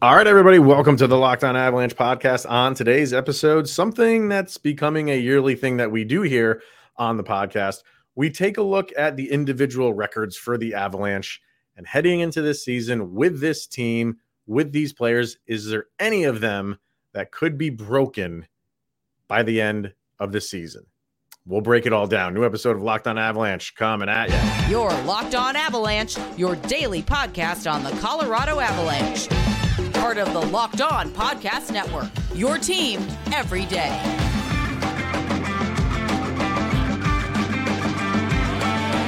All right, everybody, welcome to the Locked On Avalanche podcast. On today's episode, something that's becoming a yearly thing that we do here on the podcast. We take a look at the individual records for the Avalanche and heading into this season with this team, with these players, is there any of them that could be broken by the end of the season? We'll break it all down. New episode of Locked On Avalanche coming at you. Your Locked On Avalanche, your daily podcast on the Colorado Avalanche part of the Locked On Podcast Network. Your team every day.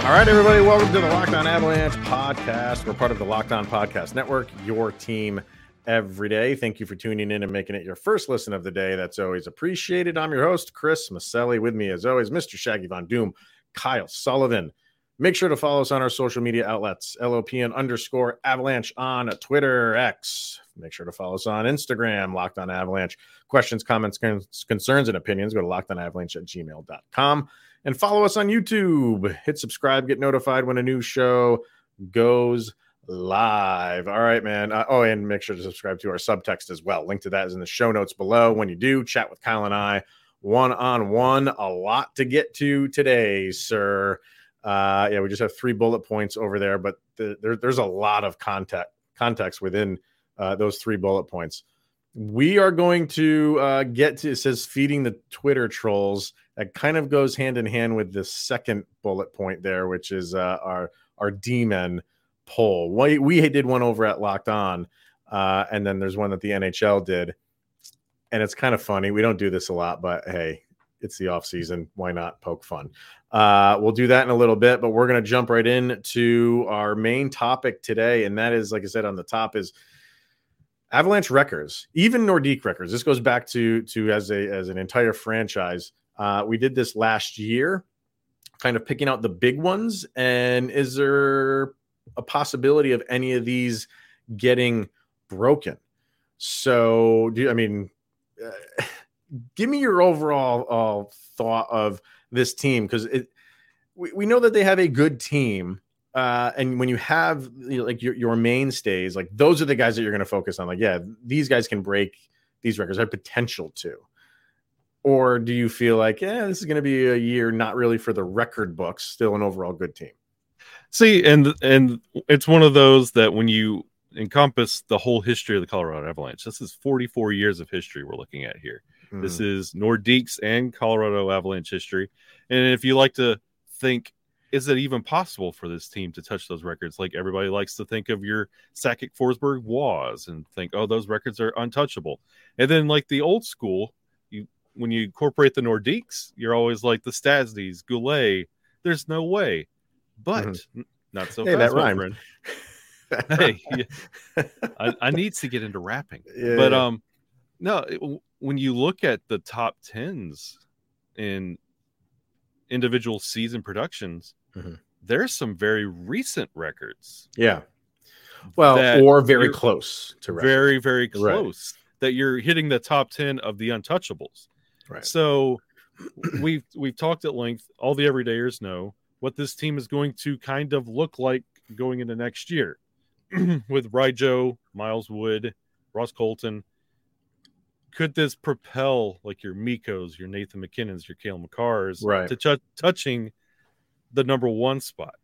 All right, everybody, welcome to the Locked On Avalanche podcast. We're part of the Locked On Podcast Network, your team every day. Thank you for tuning in and making it your first listen of the day. That's always appreciated. I'm your host, Chris Maselli. With me, as always, Mr. Shaggy Von Doom, Kyle Sullivan. Make sure to follow us on our social media outlets, LOPN underscore avalanche on Twitter, X. Make sure to follow us on Instagram, Locked on Avalanche. Questions, comments, concerns, and opinions, go to lockedonavalanche at gmail.com. And follow us on YouTube. Hit subscribe, get notified when a new show goes live. All right, man. Uh, oh, and make sure to subscribe to our subtext as well. Link to that is in the show notes below. When you do, chat with Kyle and I one on one. A lot to get to today, sir. Uh, yeah, we just have three bullet points over there, but the, there, there's a lot of context context within uh, those three bullet points. We are going to uh, get to it says feeding the Twitter trolls. That kind of goes hand in hand with the second bullet point there, which is uh, our our D-men poll. We, we did one over at Locked On, uh, and then there's one that the NHL did, and it's kind of funny. We don't do this a lot, but hey, it's the off season. Why not poke fun? Uh, we'll do that in a little bit, but we're going to jump right into our main topic today, and that is, like I said, on the top is Avalanche records, even Nordique records. This goes back to to as a as an entire franchise. Uh, we did this last year, kind of picking out the big ones. And is there a possibility of any of these getting broken? So, do I mean? Uh, give me your overall uh, thought of this team because it we, we know that they have a good team uh, and when you have you know, like your, your mainstays like those are the guys that you're going to focus on. Like yeah these guys can break these records. Have potential to. Or do you feel like yeah this is going to be a year not really for the record books still an overall good team see and and it's one of those that when you encompass the whole history of the colorado avalanche this is 44 years of history we're looking at here. Mm. This is Nordiques and Colorado Avalanche history. And if you like to think, is it even possible for this team to touch those records? Like everybody likes to think of your Sakic Forsberg was and think, oh, those records are untouchable. And then like the old school, you when you incorporate the Nordiques, you're always like the Stastnys, Goulet. There's no way. But mm-hmm. not so hey, fast, that rhymed. hey, yeah. I, I needs to get into rapping. Yeah, but yeah. um no, it, when you look at the top tens in individual season productions, mm-hmm. there's some very recent records. Yeah. Well, or very close to records. very, very close right. that you're hitting the top 10 of the untouchables. Right. So we've we've talked at length, all the everydayers know what this team is going to kind of look like going into next year with Ryjo, Miles Wood, Ross Colton, could this propel like your Mikkos, your Nathan MacKinnons, your Cale Makars right. to ch- touching the number one spot?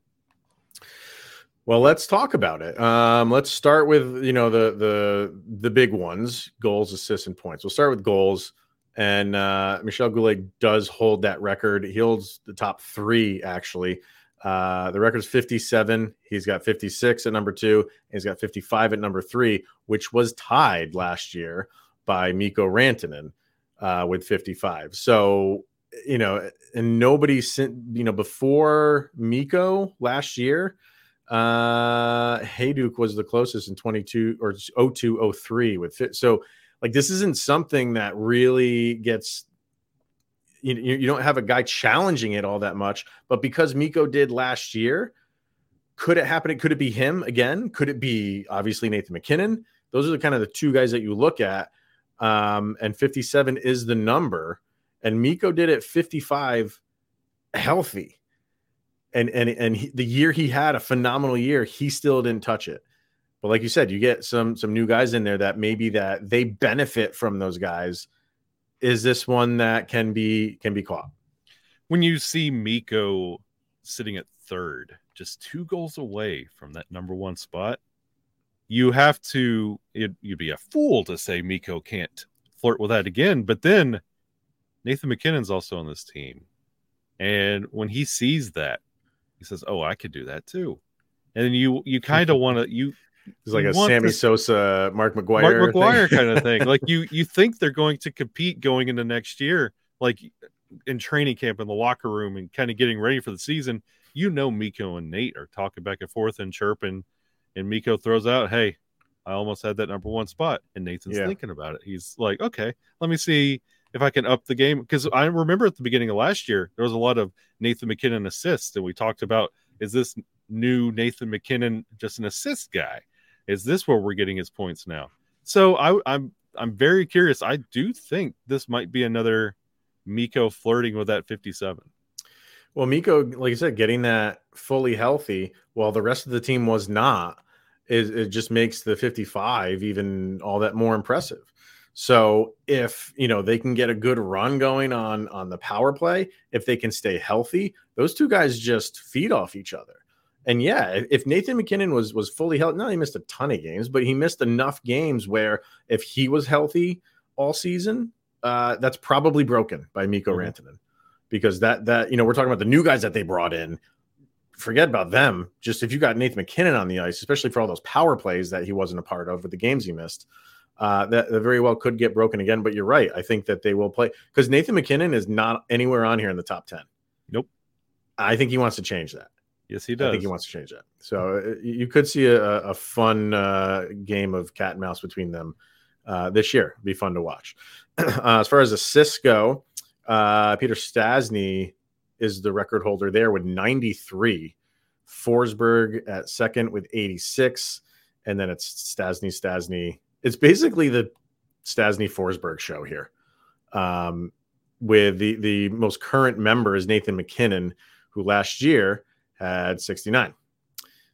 Well, let's talk about it. Um, let's start with you know the the the big ones: goals, assists, and points. We'll start with goals, and uh, Michel Goulet does hold that record. He holds the top three actually. Uh, the record is 57. He's got 56 at number two. He's got 55 at number three, which was tied last year by Mikko Rantanen uh, with 55. So, you know, and nobody sent, you know, before Mikko last year, uh Hejduk was the closest in 22 or 02 03 with fit. So, like, this isn't something that really gets you, you don't have a guy challenging it all that much, but because Mikko did last year, could it happen? It? Could it be him again? Could it be obviously Nathan MacKinnon? Those are the kind of the two guys that you look at um, and 57 is the number. And Mikko did it 55 healthy. And and and he, the year he had a phenomenal year, he still didn't touch it. But like you said, you get some some new guys in there that maybe that they benefit from those guys. Is this one that can be can be caught? When you see Mikko sitting at third, just two goals away from that number one spot, you have to it, you'd be a fool to say Mikko can't flirt with that again. But then Nathan MacKinnon's also on this team. And when he sees that, he says, Oh, I could do that too. And you you kind of want to you it's like a Sammy this, Sosa, Mark McGwire, Mark McGwire kind of thing. Like you you think they're going to compete going into next year, like in training camp in the locker room and kind of getting ready for the season. You know Mikko and Nate are talking back and forth and chirping and Mikko throws out, "Hey, I almost had that number one spot," and Nathan's yeah. thinking about it. He's like, "Okay, let me see if I can up the game." Because I remember at the beginning of last year, there was a lot of Nathan MacKinnon assists, and we talked about is this new Nathan MacKinnon just an assist guy? Is this where we're getting his points now? So I, I'm I'm very curious. I do think this might be another Mikko flirting with that 57. Well, Mikko, like I said, getting that fully healthy while the rest of the team was not is it just makes the 55 even all that more impressive. So if you know they can get a good run going on on the power play, if they can stay healthy, those two guys just feed off each other. And yeah, if Nathan MacKinnon was was fully healthy, not he missed a ton of games, but he missed enough games where if he was healthy all season, uh, that's probably broken by Mikko mm-hmm. Rantanen because that that you know we're talking about the new guys that they brought in forget about them. Just if you got Nathan MacKinnon on the ice, especially for all those power plays that he wasn't a part of with the games he missed, uh, that, that, very well could get broken again. But you're right. I think that they will play because Nathan MacKinnon is not anywhere on here in the top 10. Nope. I think he wants to change that. Yes, he does. I think he wants to change that. So uh, you could see a, a fun uh, game of cat and mouse between them uh, this year. Be fun to watch. Uh, as far as assists go, uh, Peter Stastny is the record holder there with 93. Forsberg at second with 86. And then it's Stastny, Stastny. It's basically the Stastny Forsberg show here. Um, with the, the most current member is Nathan MacKinnon, who last year had 69.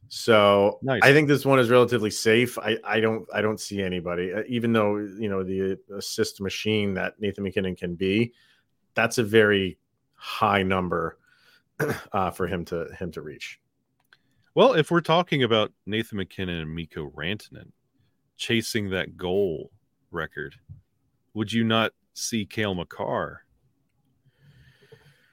So nice. I think this one is relatively safe. I, I don't I don't see anybody, uh, even though you know the assist machine that Nathan MacKinnon can be. That's a very high number uh, for him to him to reach. Well, if we're talking about Nathan MacKinnon and Mikko Rantanen chasing that goal record, would you not see Cale Makar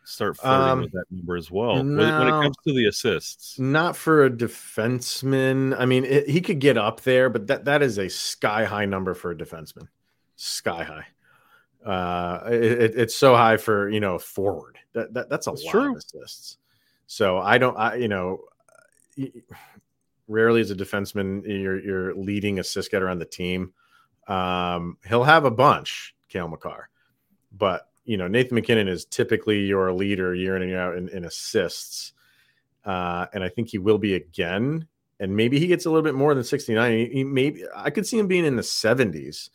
start flirting um, with that number as well no, when, it comes to the assists? Not for a defenseman. I mean, it, he could get up there, but that that is a sky high number for a defenseman. Sky high. Uh, it, it's so high for you know forward. That, that that's a that's lot true. of assists. So I don't, I you know, rarely as a defenseman you're you're leading assist getter on the team. Um, he'll have a bunch, Cale Makar, but you know Nathan MacKinnon is typically your leader year in and year out in, in assists, uh, and I think he will be again. And maybe he gets a little bit more than 69. He, he maybe I could see him being in the 70s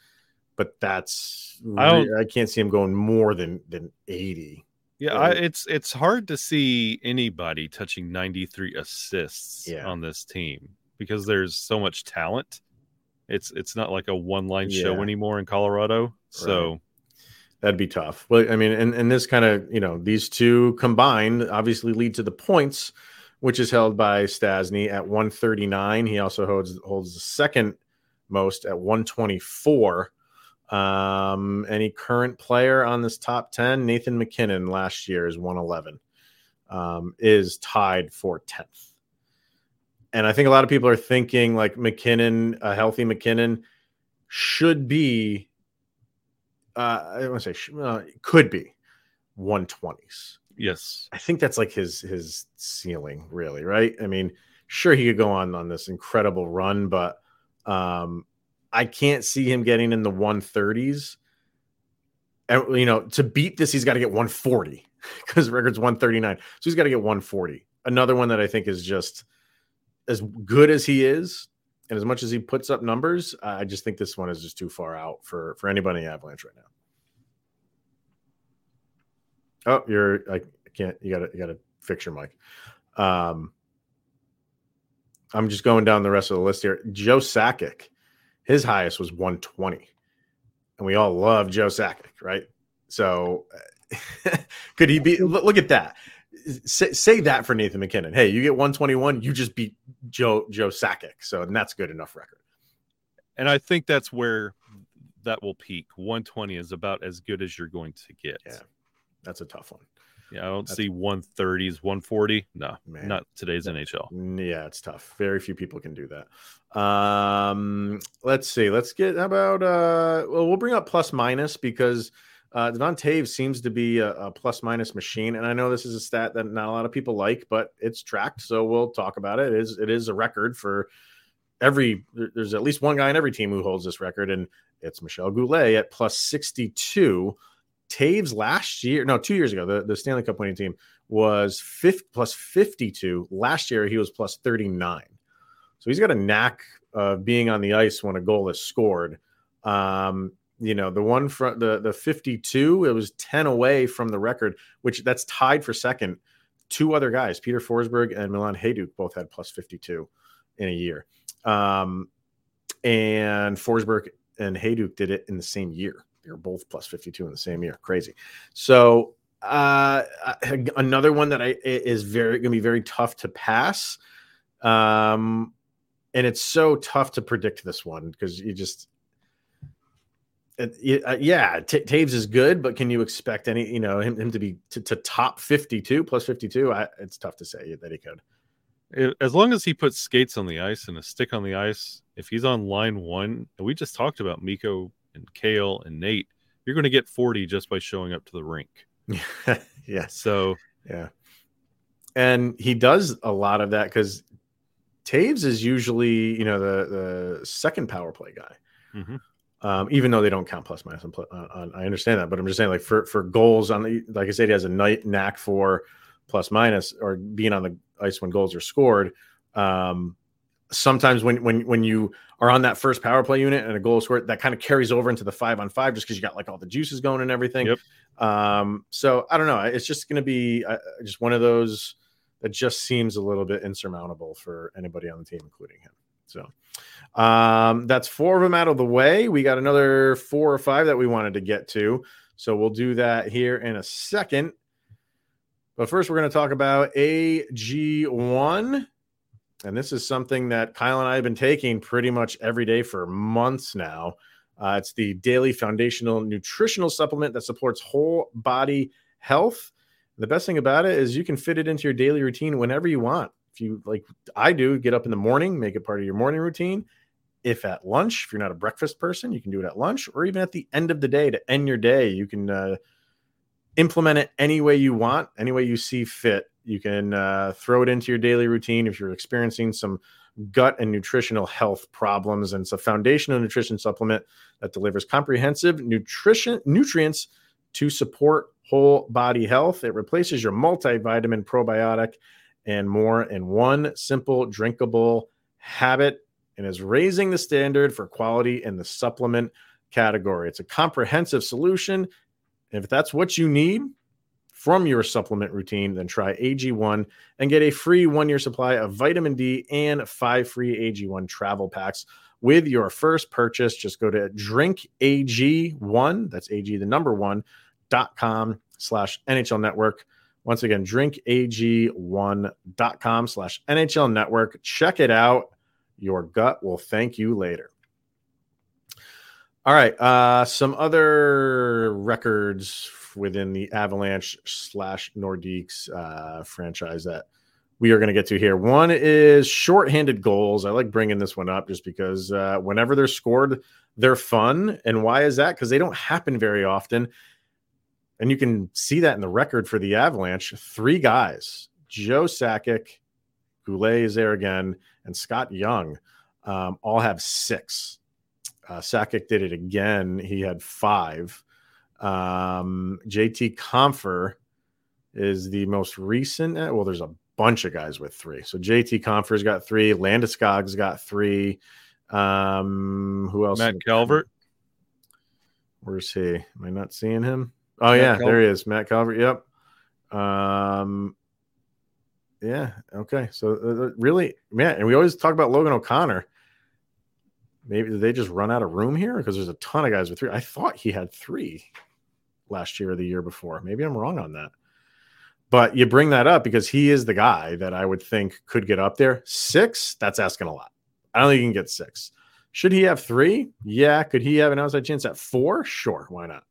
but that's I, I can't see him going more than than 80. Yeah, I, it's it's hard to see anybody touching 93 assists yeah. on this team because there's so much talent. It's it's not like a one line yeah. show anymore in Colorado. So right. that'd be tough. Well, I mean, and, and this kind of, you know, these two combined obviously lead to the points, which is held by Stastny at 139. He also holds holds the second most at 124. Um, any current player on this top 10? Nathan MacKinnon last year is 111, um, is tied for 10th. And I think a lot of people are thinking like MacKinnon, a healthy MacKinnon should be, uh, I don't want to say, uh, could be 120s. Yes. I think that's like his his ceiling, really, right? I mean, sure he could go on on this incredible run, but um I can't see him getting in the 130s. And, you know, to beat this, he's got to get 140 because record's 139. So he's got to get 140. Another one that I think is just as good as he is, and as much as he puts up numbers, I just think this one is just too far out for for anybody in Avalanche right now. Oh, you're I can't. You got to you got to fix your mic. Um, I'm just going down the rest of the list here. Joe Sakic, his highest was 120, and we all love Joe Sakic, right? So could he be? Look at that. Say, say, that for Nathan MacKinnon. Hey, you get 121, you just beat Joe Joe Sakic. So and that's good enough record. And I think that's where that will peak. 120 is about as good as you're going to get. Yeah, that's a tough one. Yeah, I don't That's, see 130s, 140. No, man. not today's NHL. Yeah, it's tough. Very few people can do that. Um, let's see. Let's get about uh well, we'll bring up plus minus because uh Devon Toews seems to be a, a plus minus machine. And I know this is a stat that not a lot of people like, but it's tracked, so we'll talk about it. It is it is a record for every there's at least one guy in every team who holds this record, and it's Michel Goulet at plus 62 Toews last year, no, two years ago, the, the Stanley Cup winning team was fifth plus 52. Last year, he was plus 39. So he's got a knack of being on the ice when a goal is scored. Um, you know, the one from the, the 52, it was 10 away from the record, which that's tied for second. Two other guys, Peter Forsberg and Milan Hejduk, both had plus 52 in a year. Um, and Forsberg and Hejduk did it in the same year. Were both plus 52 in the same year. Crazy. So uh, another one that I is very going to be very tough to pass. Um, and it's so tough to predict this one because you just it, uh, yeah, T- Toews is good, but can you expect any, you know, him, him to be to, to top 52 plus 52? I, it's tough to say that he could. As long as he puts skates on the ice and a stick on the ice, if he's on line one, we just talked about Mikko and Cale and Nate, you're going to get 40 just by showing up to the rink. yeah. So, yeah. And he does a lot of that because Toews is usually, you know, the the second power play guy. Mm-hmm. Um, even though they don't count plus minus on, on, I understand that, but I'm just saying, like for for goals on, the, like I said, he has a night knack for plus minus or being on the ice when goals are scored. Um, sometimes when when when you are on that first power play unit and a goal is scored, that kind of carries over into the five on five just because you got like all the juices going and everything. Yep. Um, so I don't know. It's just going to be uh, just one of those that just seems a little bit insurmountable for anybody on the team, including him. So um, that's four of them out of the way. We got another four or five that we wanted to get to. So we'll do that here in a second. But first, we're going to talk about AG1. And this is something that Kyle and I have been taking pretty much every day for months now. Uh, it's the daily foundational nutritional supplement that supports whole body health. The best thing about it is you can fit it into your daily routine whenever you want. If you like, I do get up in the morning, make it part of your morning routine. If at lunch, if you're not a breakfast person, you can do it at lunch or even at the end of the day to end your day. You can uh, implement it any way you want, any way you see fit. You can uh, throw it into your daily routine if you're experiencing some gut and nutritional health problems. And it's a foundational nutrition supplement that delivers comprehensive nutrition nutrients to support whole body health. It replaces your multivitamin, probiotic, and more in one simple drinkable habit and is raising the standard for quality in the supplement category. It's a comprehensive solution. If that's what you need, from your supplement routine, then try AG1 and get a free one year supply of vitamin D and five free AG1 travel packs with your first purchase. Just go to drinkag1, that's AG the number one, dot com slash NHL network. Once again, drinkag1.com slash NHL network. Check it out. Your gut will thank you later. All right. Uh, some other records within the Avalanche slash Nordiques uh, franchise that we are going to get to here. One is shorthanded goals. I like bringing this one up just because uh, whenever they're scored, they're fun. And why is that? Because they don't happen very often. And you can see that in the record for the Avalanche. Three guys, Joe Sakic, Goulet is there again, and Scott Young um, all have six. Uh, Sakic did it again. He had five. Um, JT Compher is the most recent. Eh, well, there's a bunch of guys with three. So JT Compher's got three. Landeskog's got three. Um, who else? Matt Calvert. Where's he? Am I not seeing him? Oh Matt yeah, Calvert. there he is. Matt Calvert. Yep. Um, Yeah. Okay. So uh, really, man, and we always talk about Logan O'Connor. Maybe did they just run out of room here because there's a ton of guys with three. I thought he had three last year or the year before. Maybe I'm wrong on that. But you bring that up because he is the guy that I would think could get up there. Six, that's asking a lot. I don't think he can get six. Should he have three? Yeah. Could he have an outside chance at four? Sure. Why not?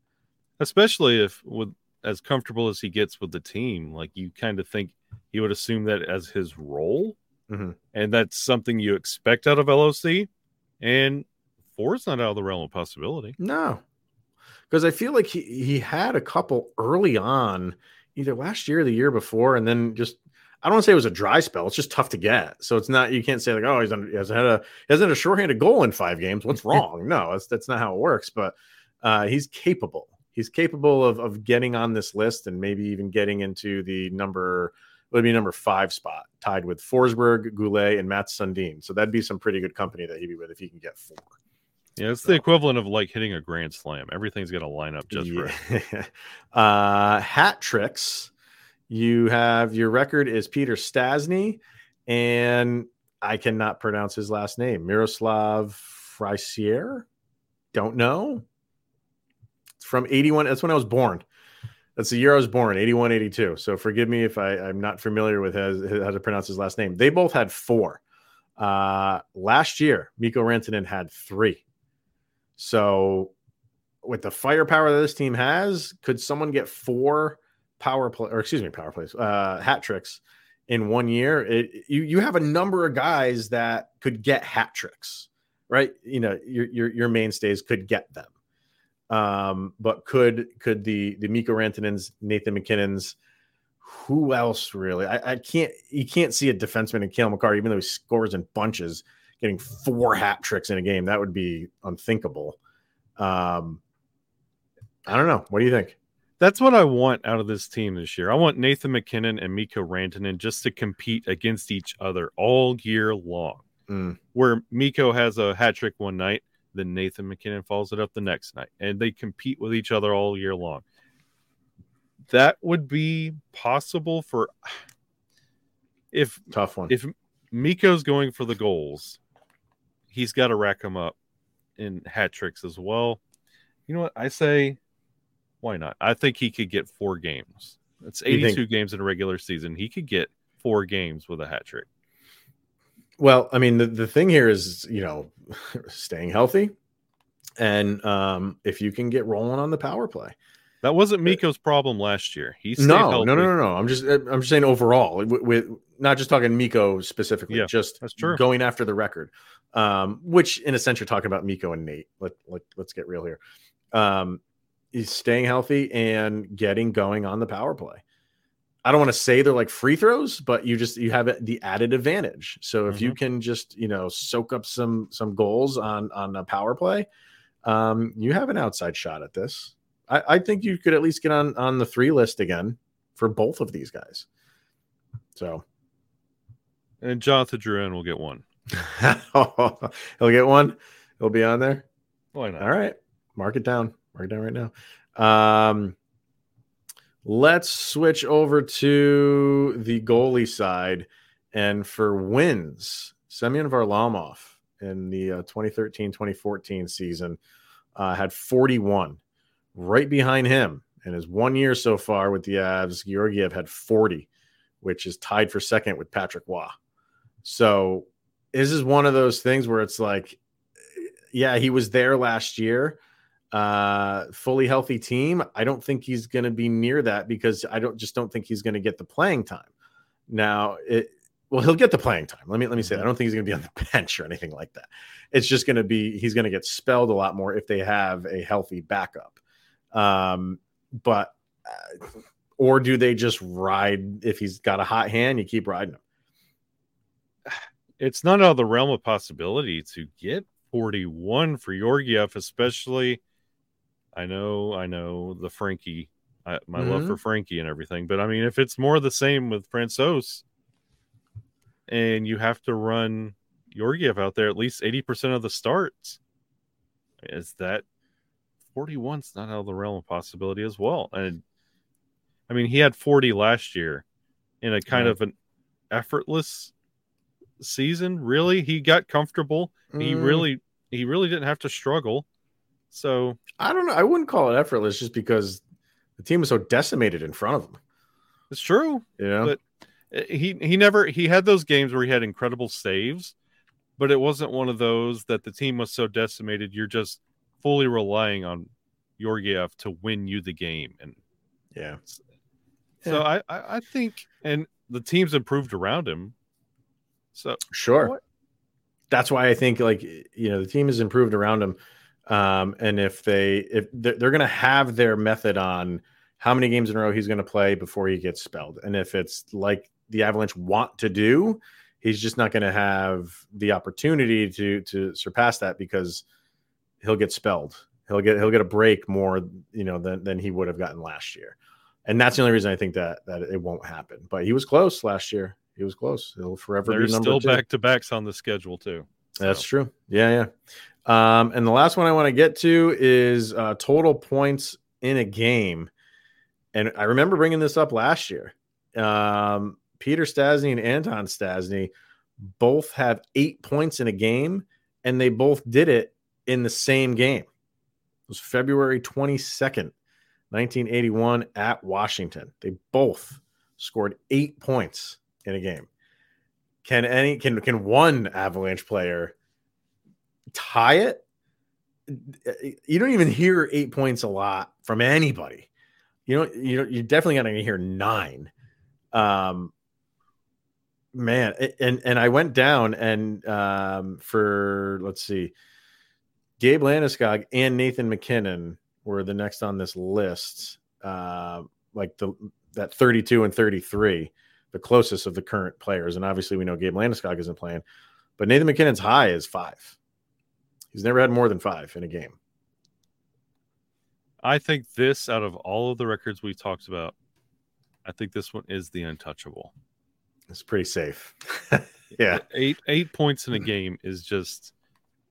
Especially if with as comfortable as he gets with the team, like you kind of think he would assume that as his role. Mm-hmm. And that's something you expect out of LOC. And four is not out of the realm of possibility. No. Because I feel like he, he had a couple early on, either last year or the year before, and then just I don't want to say it was a dry spell. It's just tough to get. So it's not you can't say like, oh, he's on, he hasn't had a he hasn't had a shorthanded goal in five games. What's wrong? no, that's that's not how it works. But uh, he's capable. He's capable of of getting on this list and maybe even getting into the number would be number five spot, tied with Forsberg, Goulet, and Matt Sundin. So that'd be some pretty good company that he'd be with if he can get four. Yeah, it's so. the equivalent of like hitting a grand slam. Everything's going to line up just yeah. right. uh, hat tricks. You have your record is Peter Stastny, and I cannot pronounce his last name. Miroslav Frisier. Don't know. It's from 81. That's when I was born. That's the year I was born, 81, 82. So forgive me if I, am not familiar with how, how, to pronounce his last name. They both had four. Uh, last year, Mikko Rantanen had three. So with the firepower that this team has, could someone get four power play or excuse me, power plays, uh, hat tricks in one year? It, you you have a number of guys that could get hat tricks, right? You know, your your, your mainstays could get them. Um, but could could the the Mikko Rantanens, Nathan MacKinnons, who else really? I, I can't you can't see a defenseman in Cale Makar, even though he scores in bunches, getting four hat tricks in a game. That would be unthinkable. Um, I don't know. What do you think? That's what I want out of this team this year. I want Nathan MacKinnon and Mikko Rantanen just to compete against each other all year long. Mm. Where Mikko has a hat trick one night, then Nathan MacKinnon follows it up the next night, and they compete with each other all year long. That would be possible for if tough one. If Mikko's going for the goals, he's got to rack them up in hat tricks as well. You know what I say? Why not? I think he could get four games. It's 82 think... games in a regular season. He could get four games with a hat trick. Well, I mean, the, the thing here is, you know, staying healthy. And um, if you can get rolling on the power play. That wasn't Miko's Mikko's problem last year. He's no, no, no, no, no. I'm just, uh, I'm just saying overall, with, with not just talking Mikko specifically, yeah, just that's true. going after the record. Um, which in a sense you're talking about Mikko and Nate. Let, let let's get real here. Um, he's staying healthy and getting going on the power play. I don't want to say they're like free throws, but you just you have the added advantage. So if mm-hmm. you can just you know soak up some some goals on on a power play, um, you have an outside shot at this. I, I think you could at least get on on the three list again for both of these guys. So, and Jonathan Drouin will get one. He'll get one. He'll be on there. Why not? All right, mark it down. Mark it down right now. Um, Let's switch over to the goalie side. And for wins, Semyon Varlamov in the uh, 2013 2014 season uh, had 41. Right behind him, in his one year so far with the Avs, Georgiev had 40, which is tied for second with Patrick Roy. So this is one of those things where it's like, yeah, he was there last year, uh, fully healthy team, I don't think he's going to be near that because I don't just don't think he's going to get the playing time. Now, it well, he'll get the playing time. Let me let me say, that. I don't think he's going to be on the bench or anything like that. It's just going to be he's going to get spelled a lot more if they have a healthy backup. Um, but uh, or do they just ride if he's got a hot hand? You keep riding him. It's not out of the realm of possibility to get 41 for Georgiev, especially I know, I know the Frankie, I, my mm-hmm. love for Frankie and everything, but I mean, if it's more the same with Francouz, and you have to run Georgiev out there at least 80% of the starts, is that 41's not out of the realm of possibility as well? And I mean, he had 40 last year in a kind yeah. of an effortless season. Really, he got comfortable. He Mm, really he really didn't have to struggle. So I don't know. I wouldn't call it effortless just because the team was so decimated in front of him. it's true. You know, But- Uh, He he never he had those games where he had incredible saves, but it wasn't one of those that the team was so decimated you're just fully relying on Georgiev to win you the game. And yeah. so I, I I think and the team's improved around him. So Sure. What- That's why I think like you know the team has improved around him, um, and if they if they're, they're going to have their method on how many games in a row he's going to play before he gets spelled, and if it's like the Avalanche want to do, he's just not going to have the opportunity to to surpass that because he'll get spelled. He'll get he'll get a break more you know than than he would have gotten last year, and that's the only reason I think that that it won't happen. But he was close last year. He was close. He'll forever there's be number still back to backs on the schedule too. That's true. Yeah, yeah. Um, and the last one I want to get to is uh, total points in a game. And I remember bringing this up last year. Um, Peter Stastny and Anton Stastny both have eight points in a game, and they both did it in the same game. It was February 22nd, 1981 at Washington. They both scored eight points in a game. Can any can can one Avalanche player tie it? You don't even hear eight points a lot from anybody. You know, you you're definitely gonna hear nine. Um, man, and and I went down and um for let's see, Gabe Landeskog and Nathan MacKinnon were the next on this list. Uh, like the that 32 and 33 the closest of the current players. And obviously, we know Gabe Landeskog isn't playing, but Nathan MacKinnon's high is five. He's never had more than five in a game. I think this out of all of the records we've talked about, I think this one is the untouchable. It's pretty safe. yeah, Eight eight points in a game is just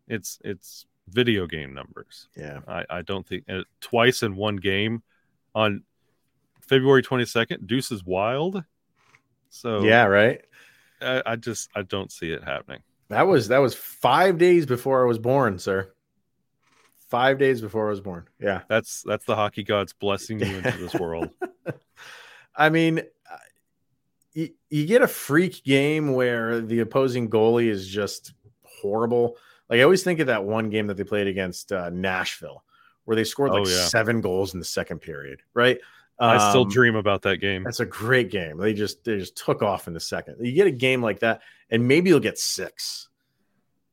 it's it's video game numbers. yeah, I, I don't think uh, twice in one game on February 22nd, Deuce is wild. So yeah. Right. I, I just I don't see it happening. That was that was five days before I was born, sir. Five days before I was born. Yeah. That's that's the hockey gods blessing you into this world. I mean, uh, you, you get a freak game where the opposing goalie is just horrible. Like I always think of that one game that they played against uh, Nashville, where they scored like Oh, yeah. seven goals in the second period. Right? I still Um, dream about that game. That's a great game. They just they just took off in the second. You get a game like that, and maybe you'll get six.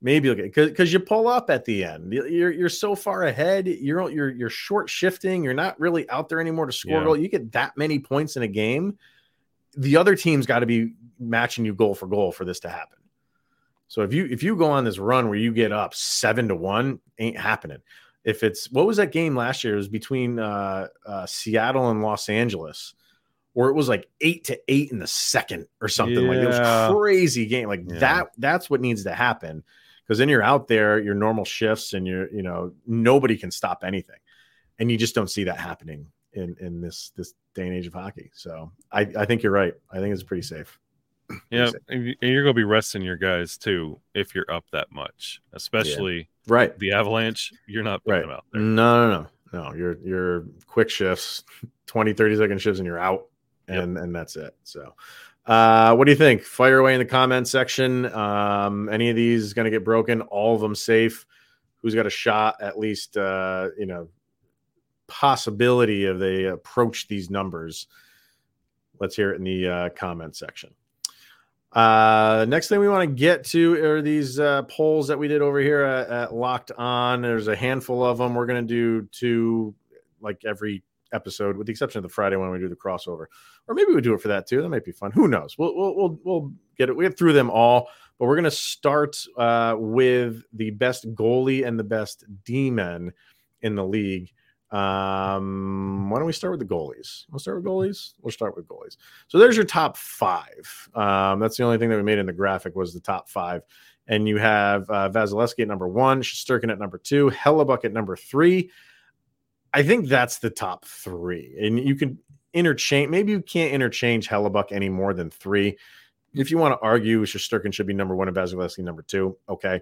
Maybe you'll get because you pull up at the end. You- You're you're so far ahead. You're you're you're short shifting. You're not really out there anymore to score Yeah. goal. You get that many points in a game. The other team's got to be matching you goal for goal for this to happen. So if you if you go on this run where you get up seven to one, ain't happening. If it's what was that game last year? It was between uh, uh, Seattle and Los Angeles, where it was like eight to eight in the second or something. Like it was crazy game. Like Yeah. that. That's what needs to happen because then you're out there, your normal shifts, and you're you know nobody can stop anything, and you just don't see that happening in in this this day and age of hockey. So I I think you're right. I think it's pretty safe. Yeah, and you- and you're to be resting your guys too if you're up that much, especially Right. the Avalanche. You're not putting Right. them out there. No, no, no, no. You're you're quick shifts, 20, 30 second shifts, and you're out, Yep. and and that's it. So, uh, what do you think? Fire away in the comment section. Um, any of these going to get broken? All of them safe? Who's got a shot? At least, uh, you know, possibility of they approach these numbers. Let's hear it in the uh, comment section. Uh, next thing we want to get to are these uh, polls that we did over here at, at Locked On. There's a handful of them. We're going to do two like every episode, with the exception of the Friday when we do the crossover, or maybe we do it for that too. That might be fun. Who knows? We'll we'll we'll, we'll get it. We get through them all, but we're going to start uh, with the best goalie and the best D-men in the league. Um, why don't we start with the goalies? We'll start with goalies. We'll start with goalies. So there's your top five. Um, that's the only thing that we made in the graphic was the top five. And you have uh, Vasilevskiy at number one, Sturkin at number two, Hellebuyck at number three. I think that's the top three. And you can interchange. Maybe you can't interchange Hellebuyck any more than three. if you want to argue Shesterkin should be number one and Vasilevskiy number two, okay.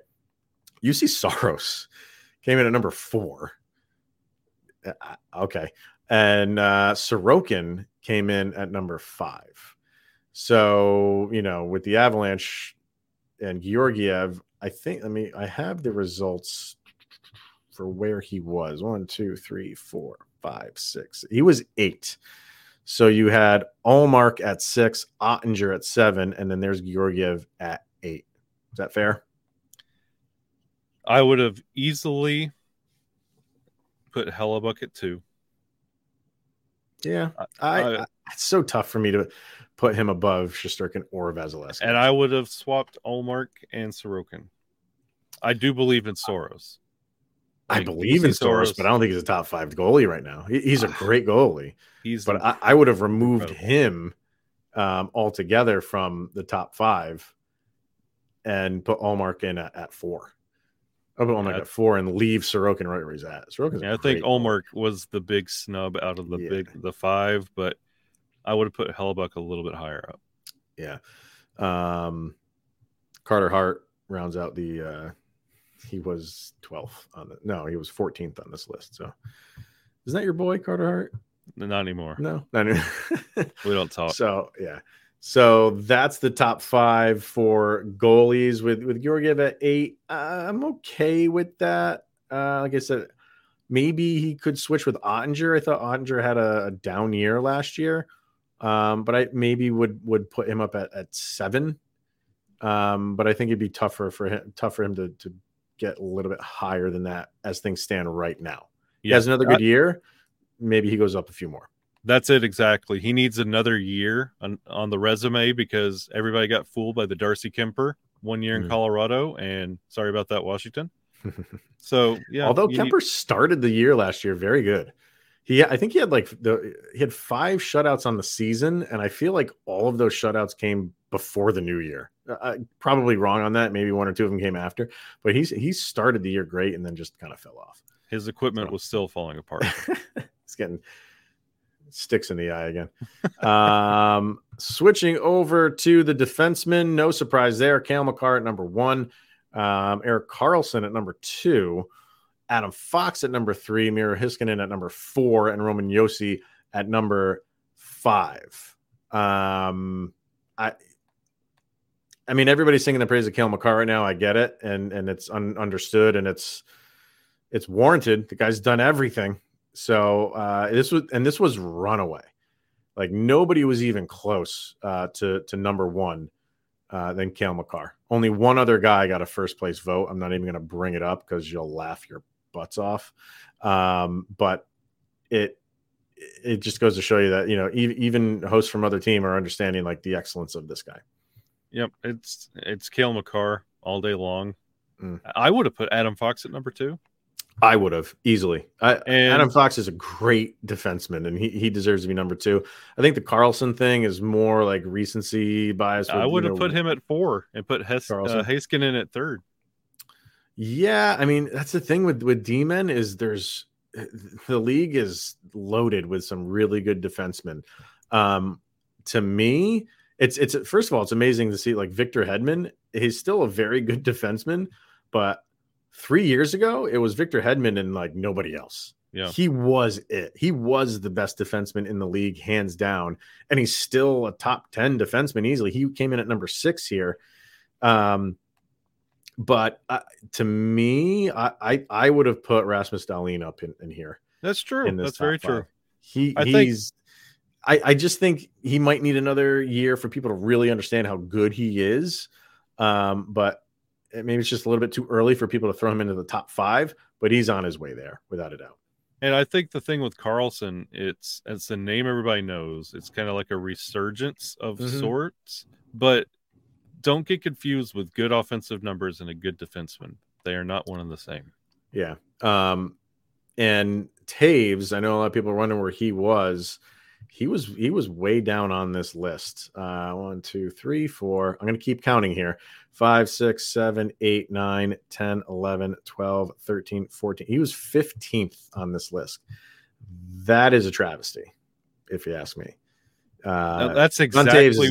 Juuse Saros came in at number four. Uh, okay. And uh, Sorokin came in at number five. So, you know, with the Avalanche and Georgiev, I think, I mean, I have the results for where he was one, two, three, four, five, six. He was eight. So you had Ullmark at six, Oettinger at seven, and then there's Georgiev at eight. Is that fair? I would have easily put Hellebuyck at two. Yeah, I, I, it's so tough for me to put him above Shesterkin or Vasilevskiy. And I would have swapped Ullmark and Sorokin. I do believe in Saros. I, I believe in Saros, but I don't think he's a top five goalie right now. He, he's a great goalie. He's but I, I, would have removed incredible. him um, altogether from the top five and put Ullmark in at, at four. I put Ullmark yeah. at four and leave Sorokin right where he's at. Sorokin's yeah, I think Ullmark was the big snub out of the yeah. big the five, but I would have put Hellebuyck a little bit higher up. Yeah. Um, Carter Hart rounds out the uh, he was 12th on the no, he was 14th on this list. So isn't that your boy, Carter Hart? Not anymore. No, not anymore. we don't talk. So yeah. So that's the top five for goalies with with Georgiev at eight. Uh, I'm okay with that. Uh, like I said, maybe he could switch with Oettinger. I thought Oettinger had a, a down year last year, um, but I maybe would would put him up at, at seven. Um, but I think it'd be tougher for him tough for him to to get a little bit higher than that as things stand right now. He has another good year. Maybe he goes up a few more. That's it exactly. He needs another year on, on the resume because everybody got fooled by the Darcy Kuemper one year in mm. Colorado. And sorry about that, Washington. so yeah. Although Kuemper need... started the year last year very good. He, I think he had like the he had five shutouts on the season, and I feel like all of those shutouts came before the new year. Uh, uh, probably wrong on that. Maybe one or two of them came after, but he's he started the year great and then just kind of fell off. His equipment so. was still falling apart. it's getting sticks in the eye again. um, switching over to the defenseman, no surprise there. Cale Makar at number one, um, Erik Karlsson at number two, Adam Fox at number three, Miro Heiskanen at number four, and Roman Josi at number five. Um, I I mean, everybody's singing the praise of Cale Makar right now. I get it, and and it's un- understood, and it's it's warranted. The guy's done everything. So uh, this was and this was runaway. Like nobody was even close uh, to to number one uh, than Cale Makar. Only one other guy got a first place vote. I'm not even going to bring it up because you'll laugh your butts off. Um, but it it just goes to show you that you know even hosts from other team are understanding like the excellence of this guy. Yep, it's it's Cale Makar all day long. Mm. I would have put Adam Fox at number two. I would have easily. I, and, Adam Fox is a great defenseman, and he, he deserves to be number two. I think the Karlsson thing is more like recency bias. With, I would have know, put him at four and put Hes- uh, Heiskanen at third. Yeah, I mean that's the thing with with D-men is there's the league is loaded with some really good defensemen. Um, to me, it's it's first of all, it's amazing to see like Victor Hedman. He's still a very good defenseman, but three years ago it was Victor Hedman and like nobody else. Yeah, he was it. He was the best defenseman in the league, hands down, and he's still a top ten defenseman easily. He came in at number six here. Um, but uh, to me, I, I, I would have put Rasmus Dahlin up in, in here. That's true. That's very five. true. He I he's I, I just think he might need another year for people to really understand how good he is. Um, but maybe it's just a little bit too early for people to throw him into the top five, but he's on his way there without a doubt. And I think the thing with Karlsson, it's it's a name everybody knows. It's kind of like a resurgence of mm-hmm. sorts, but don't get confused with good offensive numbers and a good defenseman. They are not one and the same. Yeah. Um, and Toews, I know a lot of people are wondering where he was he was he was way down on this list. Uh, one, two, three, four. I'm going to keep counting here. 5, 6, 7, 8, 9, 10, 11, 12, 13, 14. He was 15th on this list. That is a travesty, if you ask me. Uh, that's exactly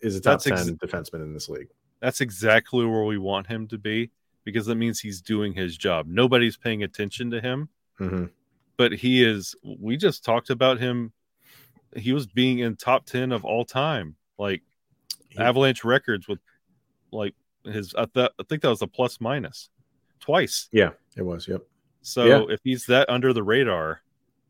is a top That's ex- 10 defenseman in this league. That's exactly where we want him to be because that means he's doing his job. Nobody's paying attention to him, Mhm. but he is. We just talked about him. He was being in top 10 of all time, like He- Avalanche records with like his, I, th- I think that was a plus minus twice. Yeah, it was. Yep. So Yeah. if he's that under the radar,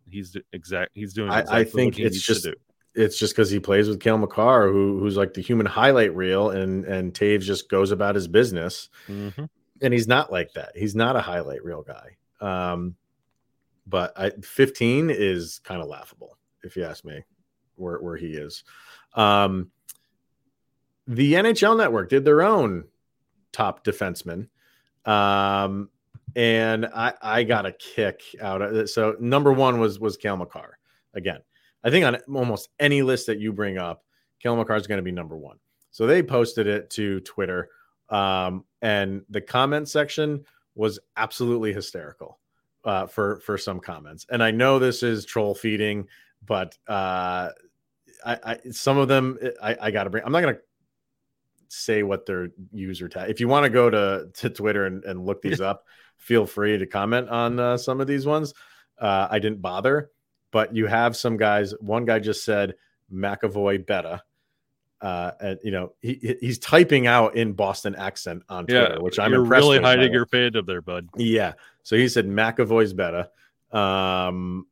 he's exact. He's doing. I- I think it's just-. It's just because he plays with Cale Makar, who who's like the human highlight reel, and and Toews just goes about his business. Mhm. and he's not like that. He's not a highlight reel guy. Um, but I, 15 is kind of laughable, if you ask me, where where he is. Um, the NHL Network did their own top defenseman, um, and I I got a kick out of it. So number one was was Cale Makar. Again, I think on almost any list that you bring up, Cale Makar is going to be number one. So they posted it to Twitter um, and the comment section was absolutely hysterical uh, for for some comments. And I know this is troll feeding, but uh, I, I some of them I, I got to bring. I'm not gonna say what their user tag. If you want to go to to Twitter and, and look these up, feel free to comment on uh, some of these ones. Uh, I didn't bother, but you have some guys. One guy just said McAvoy beta uh, and you know he he- he's typing out in Boston accent on Twitter, Yeah, which I'm you're impressed really hiding your fandom there, bud. Yeah, so he said McAvoy's better, um,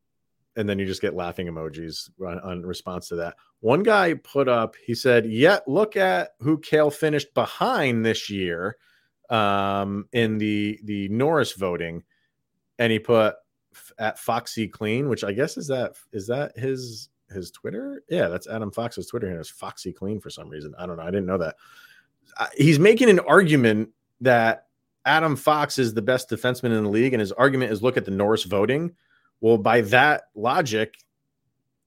and then you just get laughing emojis on, on response to that. One guy put up, he said, "Yeah, look at who Cale finished behind this year um, in the the Norris voting," and he put at Foxy Clean, which I guess is that is that his his Twitter? Yeah, that's Adam Fox's Twitter handle. Foxy Clean for some reason. I don't know. I didn't know that. He's making an argument that Adam Fox is the best defenseman in the league, and his argument is look at the Norris voting. Well, by that logic,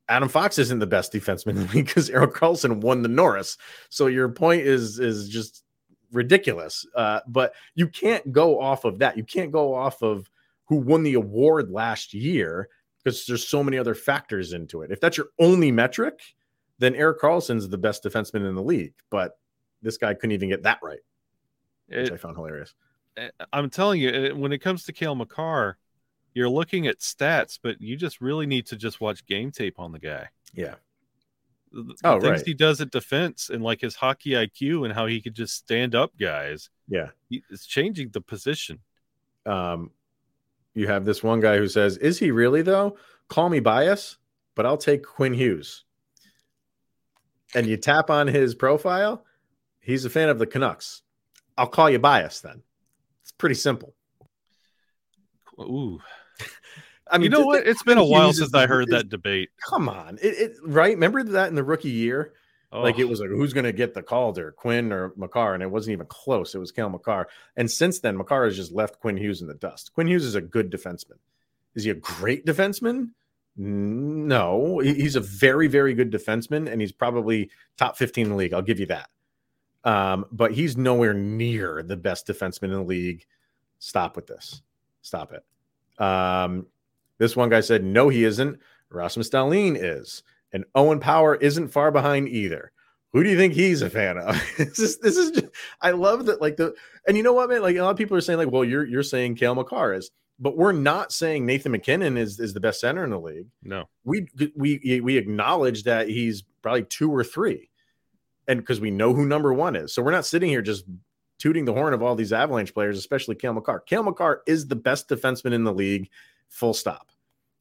Adam Fox isn't the best defenseman in the league because Erik Karlsson won the Norris. So your point is is just ridiculous. Uh, but you can't go off of that. You can't go off of who won the award last year because there's so many other factors into it. If that's your only metric, then Erik Karlsson's the best defenseman in the league. But this guy couldn't even get that right, which It- I found hilarious. eh, I'm telling you, eh, when it comes to Cale Makar, you're looking at stats, but you just really need to just watch game tape on the guy. Yeah. The, Oh, things right. he does at defense and like his hockey IQ and how he could just stand up guys. Yeah. He, it's changing the position. um, you have this one guy who says, "Is he really though? Call me bias, but I'll take Quinn Hughes." And you tap on his profile, he's a fan of the Canucks. I'll call you bias then. It's pretty simple. Ooh, I mean, you know what? It's been a while since I heard is- that debate. Come on, it, it right? Remember that in the rookie year? Like it Oh, was like who's going to get the call there, Quinn or Makar, and it wasn't even close. It was Cale Makar, and since then Makar has just left Quinn Hughes in the dust. Quinn Hughes is a good defenseman. Is he a great defenseman? No, he's a very very good defenseman, and he's probably top fifteen in the league. I'll give you that. Um, but he's nowhere near the best defenseman in the league. Stop with this. Stop it. Um, this one guy said, no, he isn't. Rasmus Dahlin is. And Owen Power isn't far behind either. Who do you think he's a fan of? this is this is just, I love that like the and you know what man like a lot of people are saying like well you're you're saying Cale Makar is but we're not saying Nathan MacKinnon is is the best center in the league. no. We we we acknowledge that he's probably two or three, and because we know who number one is, so we're not sitting here just tooting the horn of all these Avalanche players, especially Cale Makar. Cale Makar is the best defenseman in the league, full stop.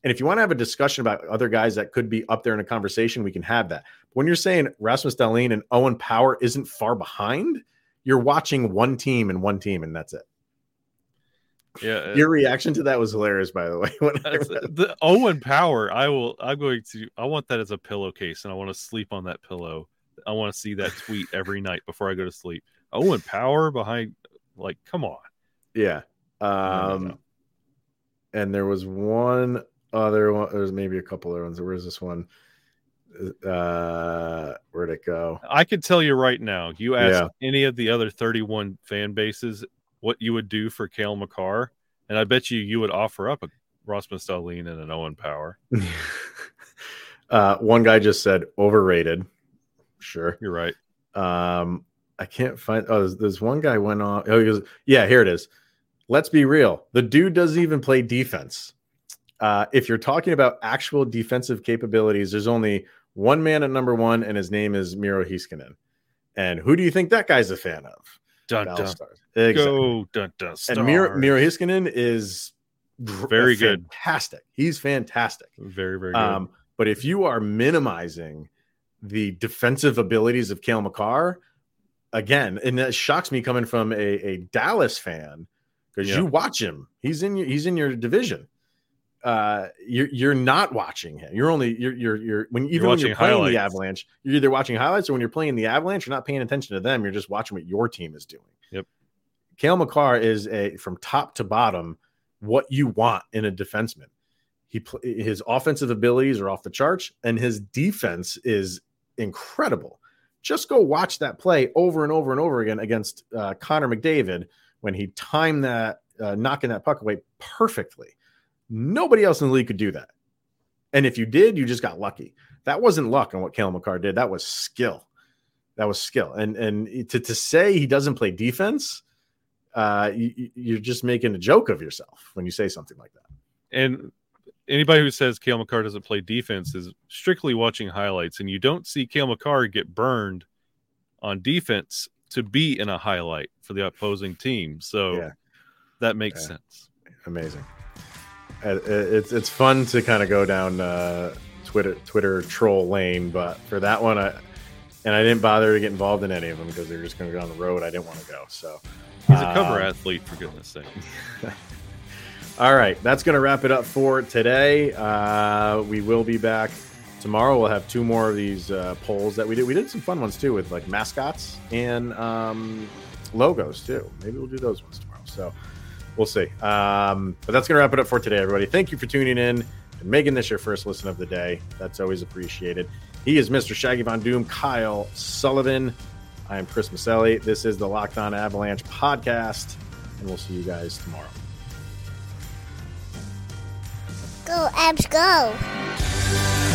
And if you want to have a discussion about other guys that could be up there in a conversation, we can have that. But When you're saying Rasmus Dahlin and Owen Power isn't far behind, you're watching one team and one team, and that's it. Yeah. Uh, Your reaction to that was hilarious, by the way. When I That's- read- the Owen Power, I will. I'm going to. I want that as a pillowcase, and I want to sleep on that pillow. I want to see that tweet every night before I go to sleep. Owen Power behind, like, come on. Yeah. Um, and there was one other one. There's maybe a couple other ones. Where's this one? Uh, where'd it go? I can tell you right now. You ask Yeah. any of the other 31 fan bases what you would do for Cale Makar, and I bet you you would offer up a Rasmus Dahlin and an Owen Power. uh, one guy just said overrated. Sure. You're right. Um, I can't find. Oh, there's, there's one guy went on. Oh, he goes, yeah, here it is. Let's be real. The dude doesn't even play defense. Uh, if you're talking about actual defensive capabilities, there's only one man at number one, and his name is Miro Heiskanen. And who do you think that guy's a fan of? Dun, dun. Stars. Exactly. Go dun, dun, And Miro, Miro Heiskanen is very good, fantastic. He's fantastic, very very good. Um, but if you are minimizing the defensive abilities of Kale Makar, again, and that shocks me coming from a, a Dallas fan because yeah. you watch him. He's in your he's in your division. Uh, you're you're not watching him. You're only you're you're you're when even you're when you're playing highlights. the Avalanche, you're either watching highlights or when you're playing the Avalanche, you're not paying attention to them. You're just watching what your team is doing. Yep. Cale Makar is a from top to bottom what you want in a defenseman. He his offensive abilities are off the charts, and his defense is incredible. Just go watch that play over and over and over again against uh, Connor McDavid when he timed that uh, knocking that puck away perfectly. Nobody else in the league could do that. And if you did, you just got lucky. That wasn't luck on what Cale Makar did. That was skill. That was skill. And and to, to say he doesn't play defense, uh, you, you're just making a joke of yourself when you say something like that. And anybody who says Cale Makar doesn't play defense is strictly watching highlights, and you don't see Cale Makar get burned on defense to be in a highlight for the opposing team. So yeah. that makes yeah. sense. Amazing. It's it's fun to kind of go down uh, Twitter Twitter troll lane, but for that one, I and I didn't bother to get involved in any of them because they were just going to go on the road. I didn't want to go. So he's a cover um, athlete, for goodness' sake. All right, that's going to wrap it up for today. Uh, we will be back tomorrow. We'll have two more of these uh, polls that we did. We did some fun ones too with like mascots and um, logos too. Maybe we'll do those ones tomorrow. So we'll see. Um, but that's going to wrap it up for today, everybody. Thank you for tuning in and making this your first listen of the day. That's always appreciated. He is Mr. Shaggy Von Doom, Kyle Sullivan. I am Chris Maselli. This is the Locked On Avalanche podcast, and we'll see you guys tomorrow. Go, Abs, go!